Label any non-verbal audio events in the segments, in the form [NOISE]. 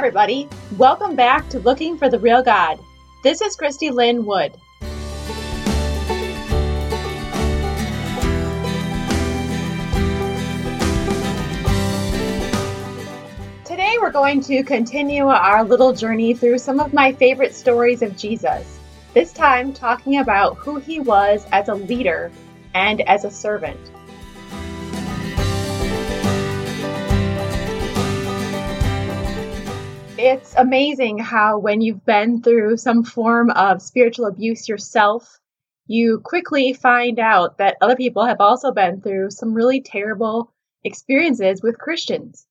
everybody. Welcome back to Looking for the Real God. This is Christy Lynne Wood. Today we're going to continue our little journey through some of my favorite stories of Jesus. This time talking about who he was as a leader and as a servant. It's amazing how, when you've been through some form of spiritual abuse yourself, you quickly find out that other people have also been through some really terrible experiences with Christians.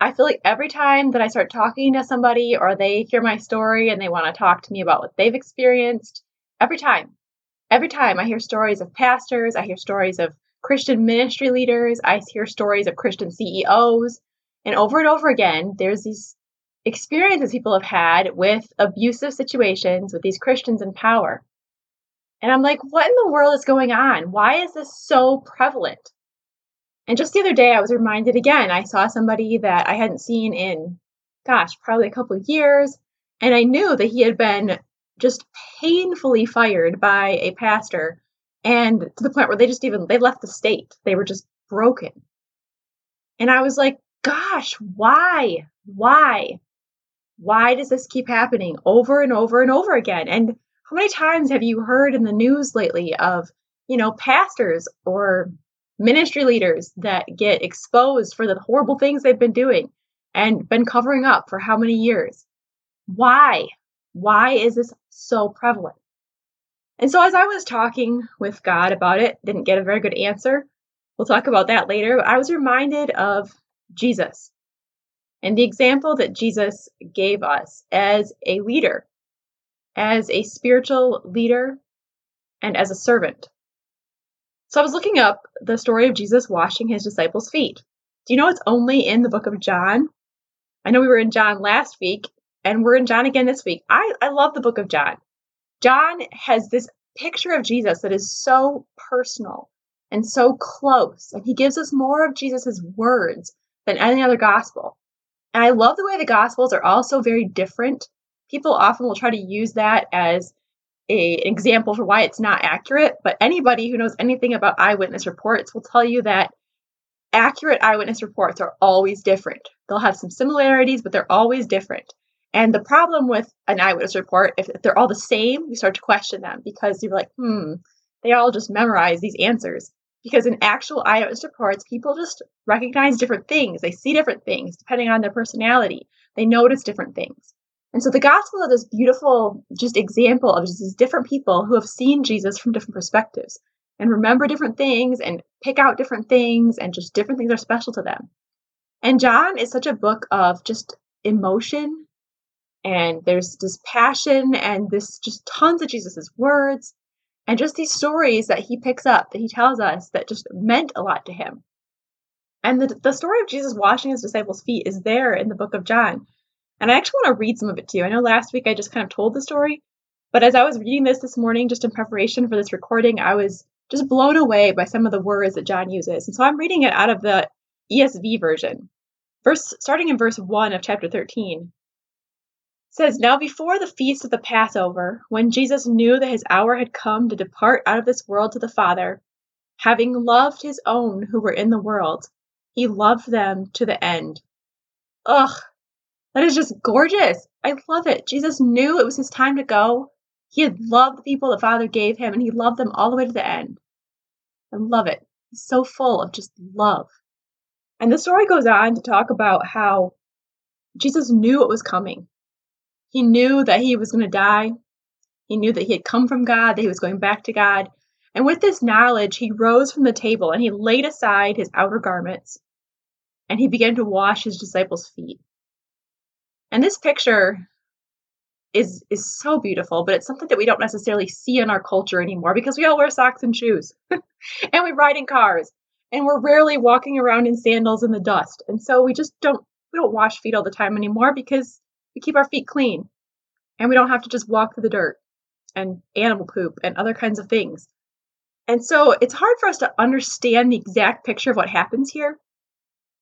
I feel like every time that I start talking to somebody or they hear my story and they want to talk to me about what they've experienced, every time, every time I hear stories of pastors, I hear stories of Christian ministry leaders, I hear stories of Christian CEOs, and over and over again, there's these experiences people have had with abusive situations with these Christians in power. And I'm like, what in the world is going on? Why is this so prevalent? And just the other day, I was reminded again, I saw somebody that I hadn't seen in, gosh, probably a couple of years. And I knew that he had been just painfully fired by a pastor and to the point where they just even they left the state they were just broken and i was like gosh why why why does this keep happening over and over and over again? And how many times have you heard in the news lately of, you know, pastors or ministry leaders that get exposed for the horrible things they've been doing and been covering up for how many years? Why? Why is this so prevalent? And so, as I was talking with God about it, didn't get a very good answer. We'll talk about that later. I was reminded of Jesus and the example that Jesus gave us as a leader, as a spiritual leader, and as a servant. So I was looking up the story of Jesus washing his disciples' feet. Do you know it's only in the book of John? I know we were in John last week, and we're in John again this week. I, I love the book of John. John has this picture of Jesus that is so personal and so close, and he gives us more of Jesus' words than any other gospel. And I love the way the Gospels are all so very different. People often will try to use that as a, an example for why it's not accurate, but anybody who knows anything about eyewitness reports will tell you that accurate eyewitness reports are always different. They'll have some similarities, but they're always different. And the problem with an eyewitness report, if, if they're all the same, you start to question them because you're like, hmm, they all just memorize these answers because in actual eyewitness reports, people just recognize different things. They see different things depending on their personality. They notice different things. And so the gospel is this beautiful just example of just these different people who have seen Jesus from different perspectives and remember different things and pick out different things and just different things are special to them. And John is such a book of just emotion and there's this passion and this just tons of Jesus's words and just these stories that he picks up that he tells us that just meant a lot to him. And the, the story of Jesus washing his disciples' feet is there in the book of John. And I actually want to read some of it to you. I know last week I just kind of told the story, but as I was reading this this morning, just in preparation for this recording, I was just blown away by some of the words that John uses. And so I'm reading it out of the ESV version. Verse starting in verse 1 of chapter 13 says, Now before the feast of the Passover, when Jesus knew that his hour had come to depart out of this world to the Father, having loved his own who were in the world, he loved them to the end. Ugh, that is just gorgeous. I love it. Jesus knew it was his time to go. He had loved the people the Father gave him, and he loved them all the way to the end. I love it. He's so full of just love. And the story goes on to talk about how Jesus knew it was coming. He knew that he was going to die. He knew that he had come from God, that he was going back to God. And with this knowledge, he rose from the table and he laid aside his outer garments and he began to wash his disciples' feet. And this picture is is so beautiful, but it's something that we don't necessarily see in our culture anymore because we all wear socks and shoes. [LAUGHS] and we ride in cars and we're rarely walking around in sandals in the dust. And so we just don't we don't wash feet all the time anymore because we keep our feet clean and we don't have to just walk through the dirt and animal poop and other kinds of things. And so it's hard for us to understand the exact picture of what happens here.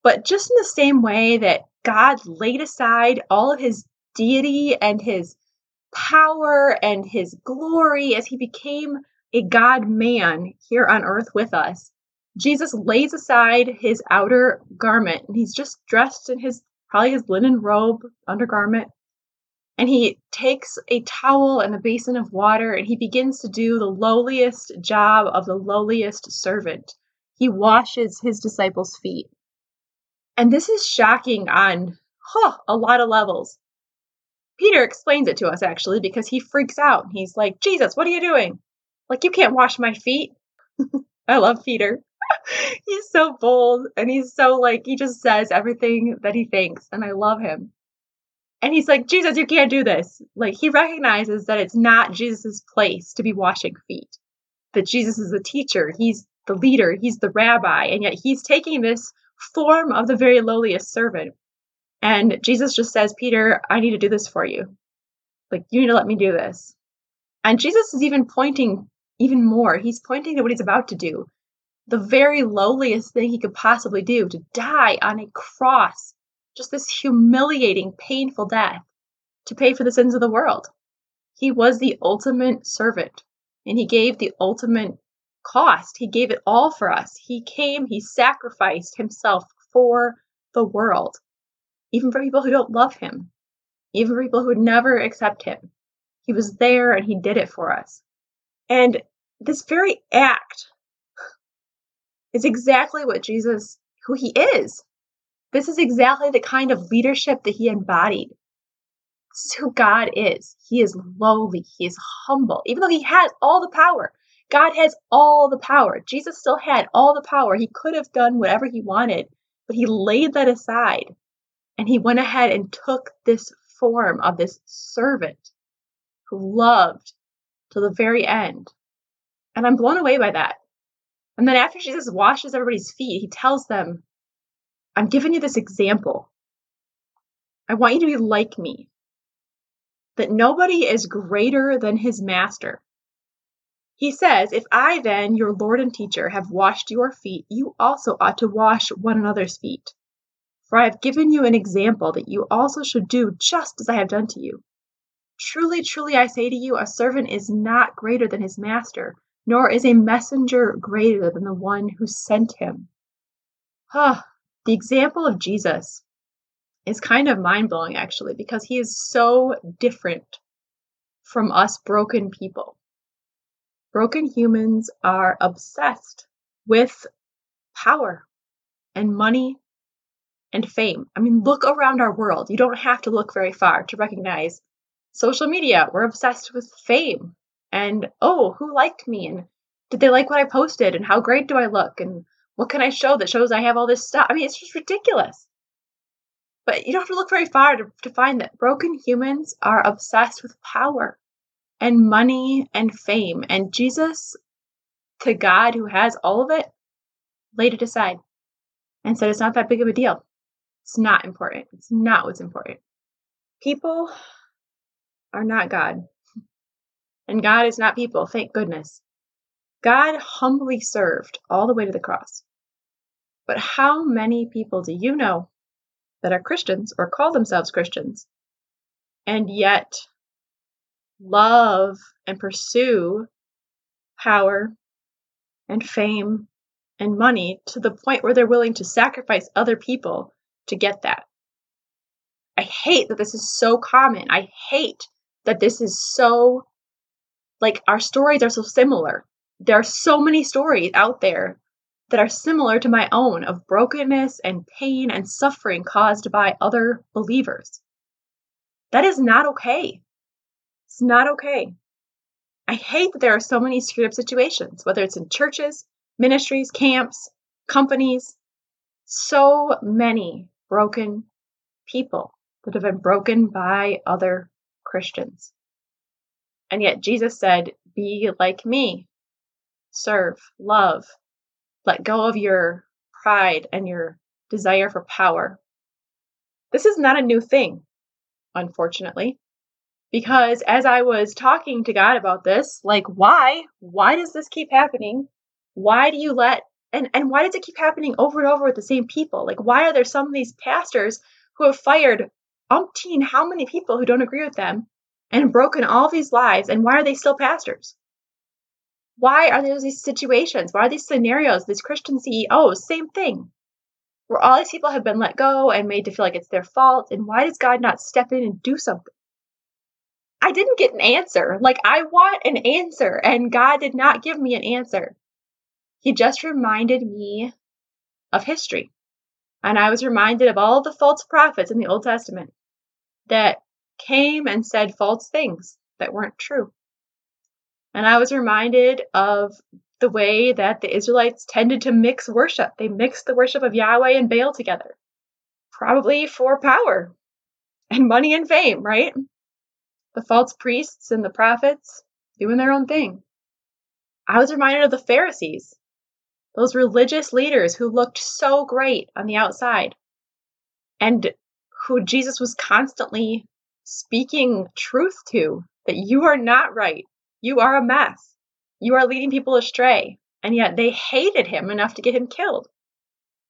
But just in the same way that God laid aside all of his deity and his power and his glory as he became a God man here on earth with us, Jesus lays aside his outer garment and he's just dressed in his probably his linen robe, undergarment, and he takes a towel and a basin of water and he begins to do the lowliest job of the lowliest servant. He washes his disciples' feet. And this is shocking on huh, a lot of levels. Peter explains it to us actually because he freaks out. He's like, Jesus, what are you doing? Like, you can't wash my feet. [LAUGHS] I love Peter. [LAUGHS] he's so bold and he's so like, he just says everything that he thinks, and I love him. And he's like, Jesus, you can't do this. Like, he recognizes that it's not Jesus' place to be washing feet, that Jesus is the teacher, he's the leader, he's the rabbi, and yet he's taking this form of the very lowliest servant. And Jesus just says, Peter, I need to do this for you. Like, you need to let me do this. And Jesus is even pointing even more. He's pointing to what he's about to do. The very lowliest thing he could possibly do to die on a cross just this humiliating, painful death to pay for the sins of the world. He was the ultimate servant and he gave the ultimate cost. He gave it all for us. He came, he sacrificed himself for the world, even for people who don't love him, even for people who would never accept him. He was there and he did it for us. And this very act is exactly what Jesus, who he is. This is exactly the kind of leadership that he embodied. This is who God is. He is lowly, he is humble, even though he has all the power. God has all the power. Jesus still had all the power. He could have done whatever he wanted, but he laid that aside and he went ahead and took this form of this servant who loved to the very end. And I'm blown away by that. And then after Jesus washes everybody's feet, he tells them, I'm giving you this example. I want you to be like me. That nobody is greater than his master. He says, If I then, your Lord and teacher, have washed your feet, you also ought to wash one another's feet. For I have given you an example that you also should do just as I have done to you. Truly, truly, I say to you, a servant is not greater than his master, nor is a messenger greater than the one who sent him. Ah, the example of Jesus is kind of mind blowing, actually, because he is so different from us broken people. Broken humans are obsessed with power and money and fame. I mean, look around our world. You don't have to look very far to recognize social media. We're obsessed with fame and, oh, who liked me? And did they like what I posted? And how great do I look? And what can I show that shows I have all this stuff? I mean, it's just ridiculous. But you don't have to look very far to, to find that broken humans are obsessed with power and money and fame. And Jesus, to God who has all of it, laid it aside and said it's not that big of a deal. It's not important. It's not what's important. People are not God. And God is not people, thank goodness. God humbly served all the way to the cross. But how many people do you know that are Christians or call themselves Christians and yet love and pursue power and fame and money to the point where they're willing to sacrifice other people to get that? I hate that this is so common. I hate that this is so like our stories are so similar. There are so many stories out there that are similar to my own of brokenness and pain and suffering caused by other believers. That is not okay. It's not okay. I hate that there are so many screwed up situations, whether it's in churches, ministries, camps, companies, so many broken people that have been broken by other Christians. And yet Jesus said, Be like me, serve, love, let go of your pride and your desire for power. This is not a new thing, unfortunately, because as I was talking to God about this, like, why? Why does this keep happening? Why do you let And and why does it keep happening over and over with the same people? Like why are there some of these pastors who have fired umpteen how many people who don't agree with them and broken all these lives and why are they still pastors? Why are there these situations? Why are these scenarios, these Christian CEOs, same thing? Where all these people have been let go and made to feel like it's their fault, and why does God not step in and do something? I didn't get an answer. Like, I want an answer, and God did not give me an answer. He just reminded me of history. And I was reminded of all the false prophets in the Old Testament that came and said false things that weren't true. And I was reminded of the way that the Israelites tended to mix worship. They mixed the worship of Yahweh and Baal together, probably for power and money and fame, right? the false priests and the prophets doing their own thing. I was reminded of the Pharisees, those religious leaders who looked so great on the outside and who Jesus was constantly speaking truth to that you are not right. You are a mess. You are leading people astray. And yet they hated him enough to get him killed.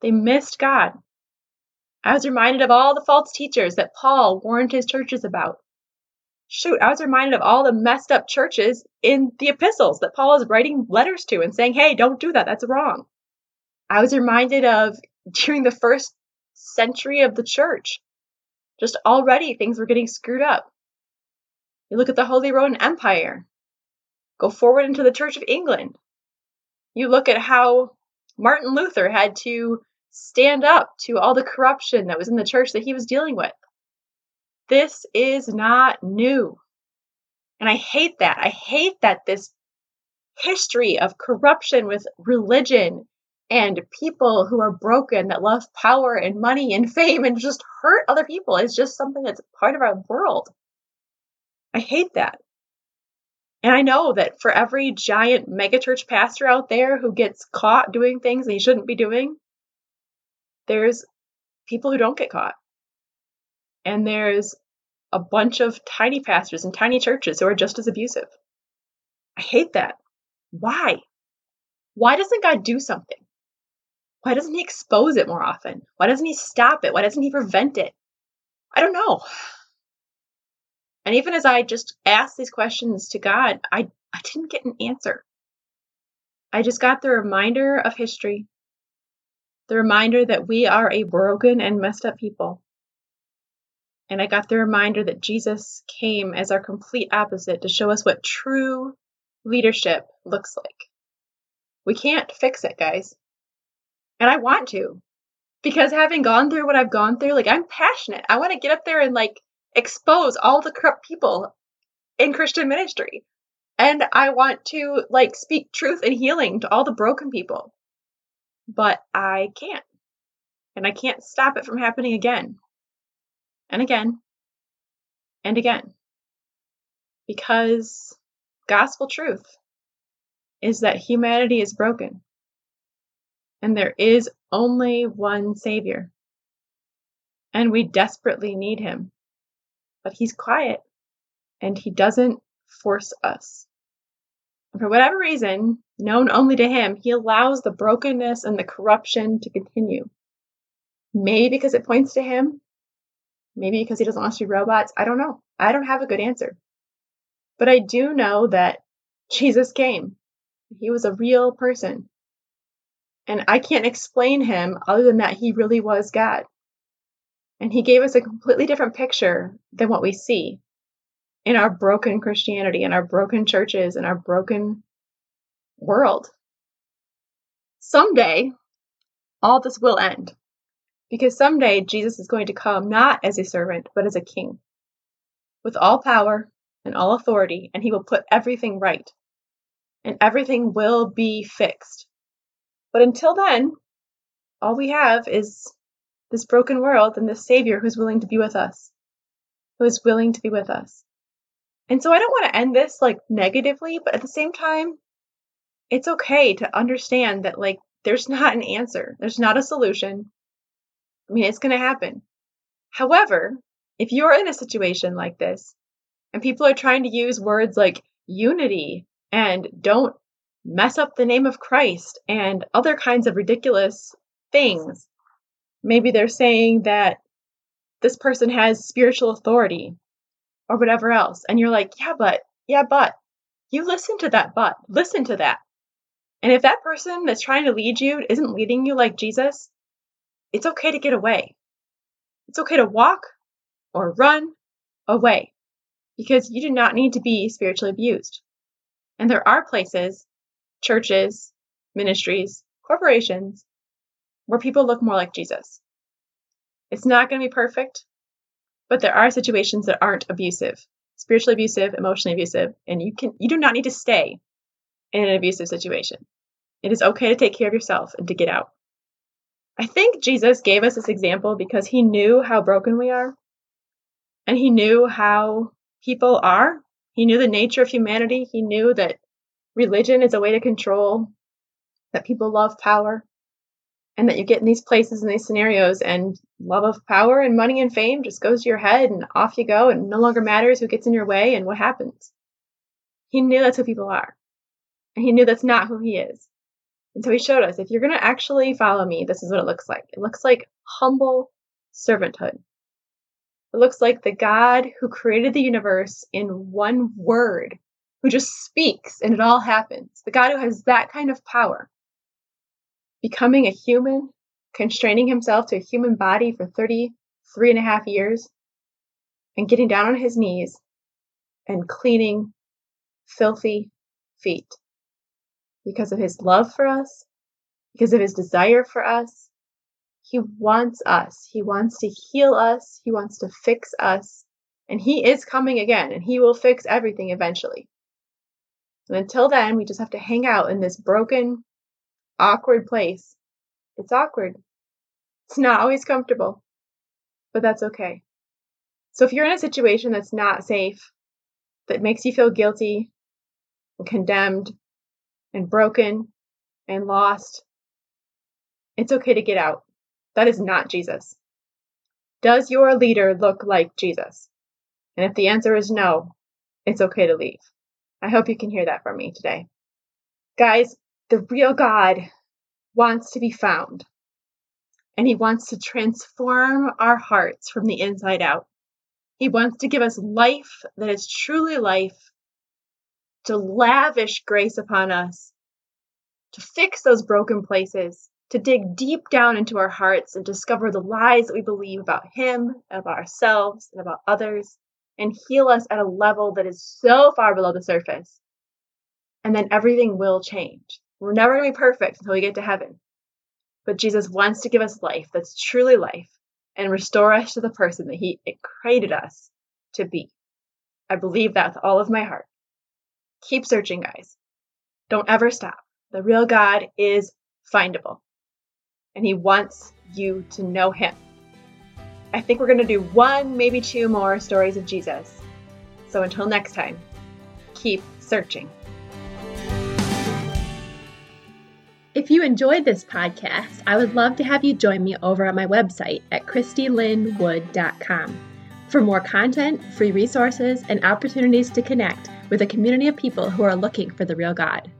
They missed God. I was reminded of all the false teachers that Paul warned his churches about shoot, I was reminded of all the messed up churches in the epistles that Paul is writing letters to and saying, hey, don't do that. That's wrong. I was reminded of during the first century of the church, just already things were getting screwed up. You look at the Holy Roman Empire, go forward into the Church of England. You look at how Martin Luther had to stand up to all the corruption that was in the church that he was dealing with. This is not new. And I hate that. I hate that this history of corruption with religion and people who are broken that love power and money and fame and just hurt other people is just something that's part of our world. I hate that. And I know that for every giant megachurch pastor out there who gets caught doing things he shouldn't be doing, there's people who don't get caught and there's a bunch of tiny pastors and tiny churches who are just as abusive. I hate that. Why? Why doesn't God do something? Why doesn't He expose it more often? Why doesn't He stop it? Why doesn't He prevent it? I don't know. And even as I just asked these questions to God, I, I didn't get an answer. I just got the reminder of history, the reminder that we are a broken and messed up people, and I got the reminder that Jesus came as our complete opposite to show us what true leadership looks like. We can't fix it, guys. And I want to. Because having gone through what I've gone through, like I'm passionate. I want to get up there and like expose all the corrupt people in Christian ministry. And I want to like speak truth and healing to all the broken people. But I can't. And I can't stop it from happening again and again and again. Because gospel truth is that humanity is broken and there is only one Savior. And we desperately need him. But he's quiet and he doesn't force us. And for whatever reason, known only to him, he allows the brokenness and the corruption to continue. Maybe because it points to him, Maybe because he doesn't want to be robots. I don't know. I don't have a good answer. But I do know that Jesus came. He was a real person. And I can't explain him other than that he really was God. And he gave us a completely different picture than what we see in our broken Christianity, in our broken churches, in our broken world. Someday, all this will end. Because someday Jesus is going to come not as a servant, but as a king, with all power and all authority, and he will put everything right. And everything will be fixed. But until then, all we have is this broken world and this Savior who's willing to be with us, who is willing to be with us. And so I don't want to end this like negatively, but at the same time, it's okay to understand that like there's [LAUGHS] not an answer, there's not a solution, I mean, it's going to happen. However, if you're in a situation like this and people are trying to use words like unity and don't mess up the name of Christ and other kinds of ridiculous things. Maybe they're saying that this person has spiritual authority or whatever else. And you're like, yeah, but, yeah, but. You listen to that but. Listen to that. And if that person that's trying to lead you isn't leading you like Jesus, it's okay to get away. It's okay to walk or run away because you do not need to be spiritually abused. And there are places, churches, ministries, corporations, where people look more like Jesus. It's not going to be perfect, but there are situations that aren't abusive, spiritually abusive, emotionally abusive, and you can you do not need to stay in an abusive situation. It is okay to take care of yourself and to get out. I think Jesus gave us this example because he knew how broken we are and he knew how people are. He knew the nature of humanity. He knew that religion is a way to control, that people love power, and that you get in these places and these scenarios and love of power and money and fame just goes to your head and off you go and no longer matters who gets in your way and what happens. He knew that's who people are. And he knew that's not who he is. And so he showed us if you're going to actually follow me, this is what it looks like. It looks like humble servanthood. It looks like the God who created the universe in one word, who just speaks and it all happens. The God who has that kind of power. Becoming a human, constraining himself to a human body for 33 and a half years, and getting down on his knees and cleaning filthy feet because of his love for us, because of his desire for us, he wants us. He wants to heal us. He wants to fix us. And He is coming again, and He will fix everything eventually. And until then, we just have to hang out in this broken, awkward place. It's awkward. It's not always comfortable, but that's okay. So if you're in a situation that's not safe, that makes you feel guilty and condemned and broken and lost, it's okay to get out. That is not Jesus. Does your leader look like Jesus? And if the answer is no, it's okay to leave. I hope you can hear that from me today. Guys, the real God wants to be found, and He wants to transform our hearts from the inside out. He wants to give us life that is truly life, to lavish grace upon us, to fix those broken places, to dig deep down into our hearts and discover the lies that we believe about Him, about ourselves, and about others, and heal us at a level that is so far below the surface. And then everything will change. We're never going to be perfect until we get to heaven. But Jesus wants to give us life that's truly life and restore us to the person that He created us to be. I believe that with all of my heart. Keep searching, guys. Don't ever stop. The real God is findable and he wants you to know him. I think we're going to do one, maybe two more stories of Jesus. So until next time, keep searching. If you enjoyed this podcast, I would love to have you join me over at my website at christylynnewood.com for more content, free resources, and opportunities to connect with a community of people who are looking for the real God.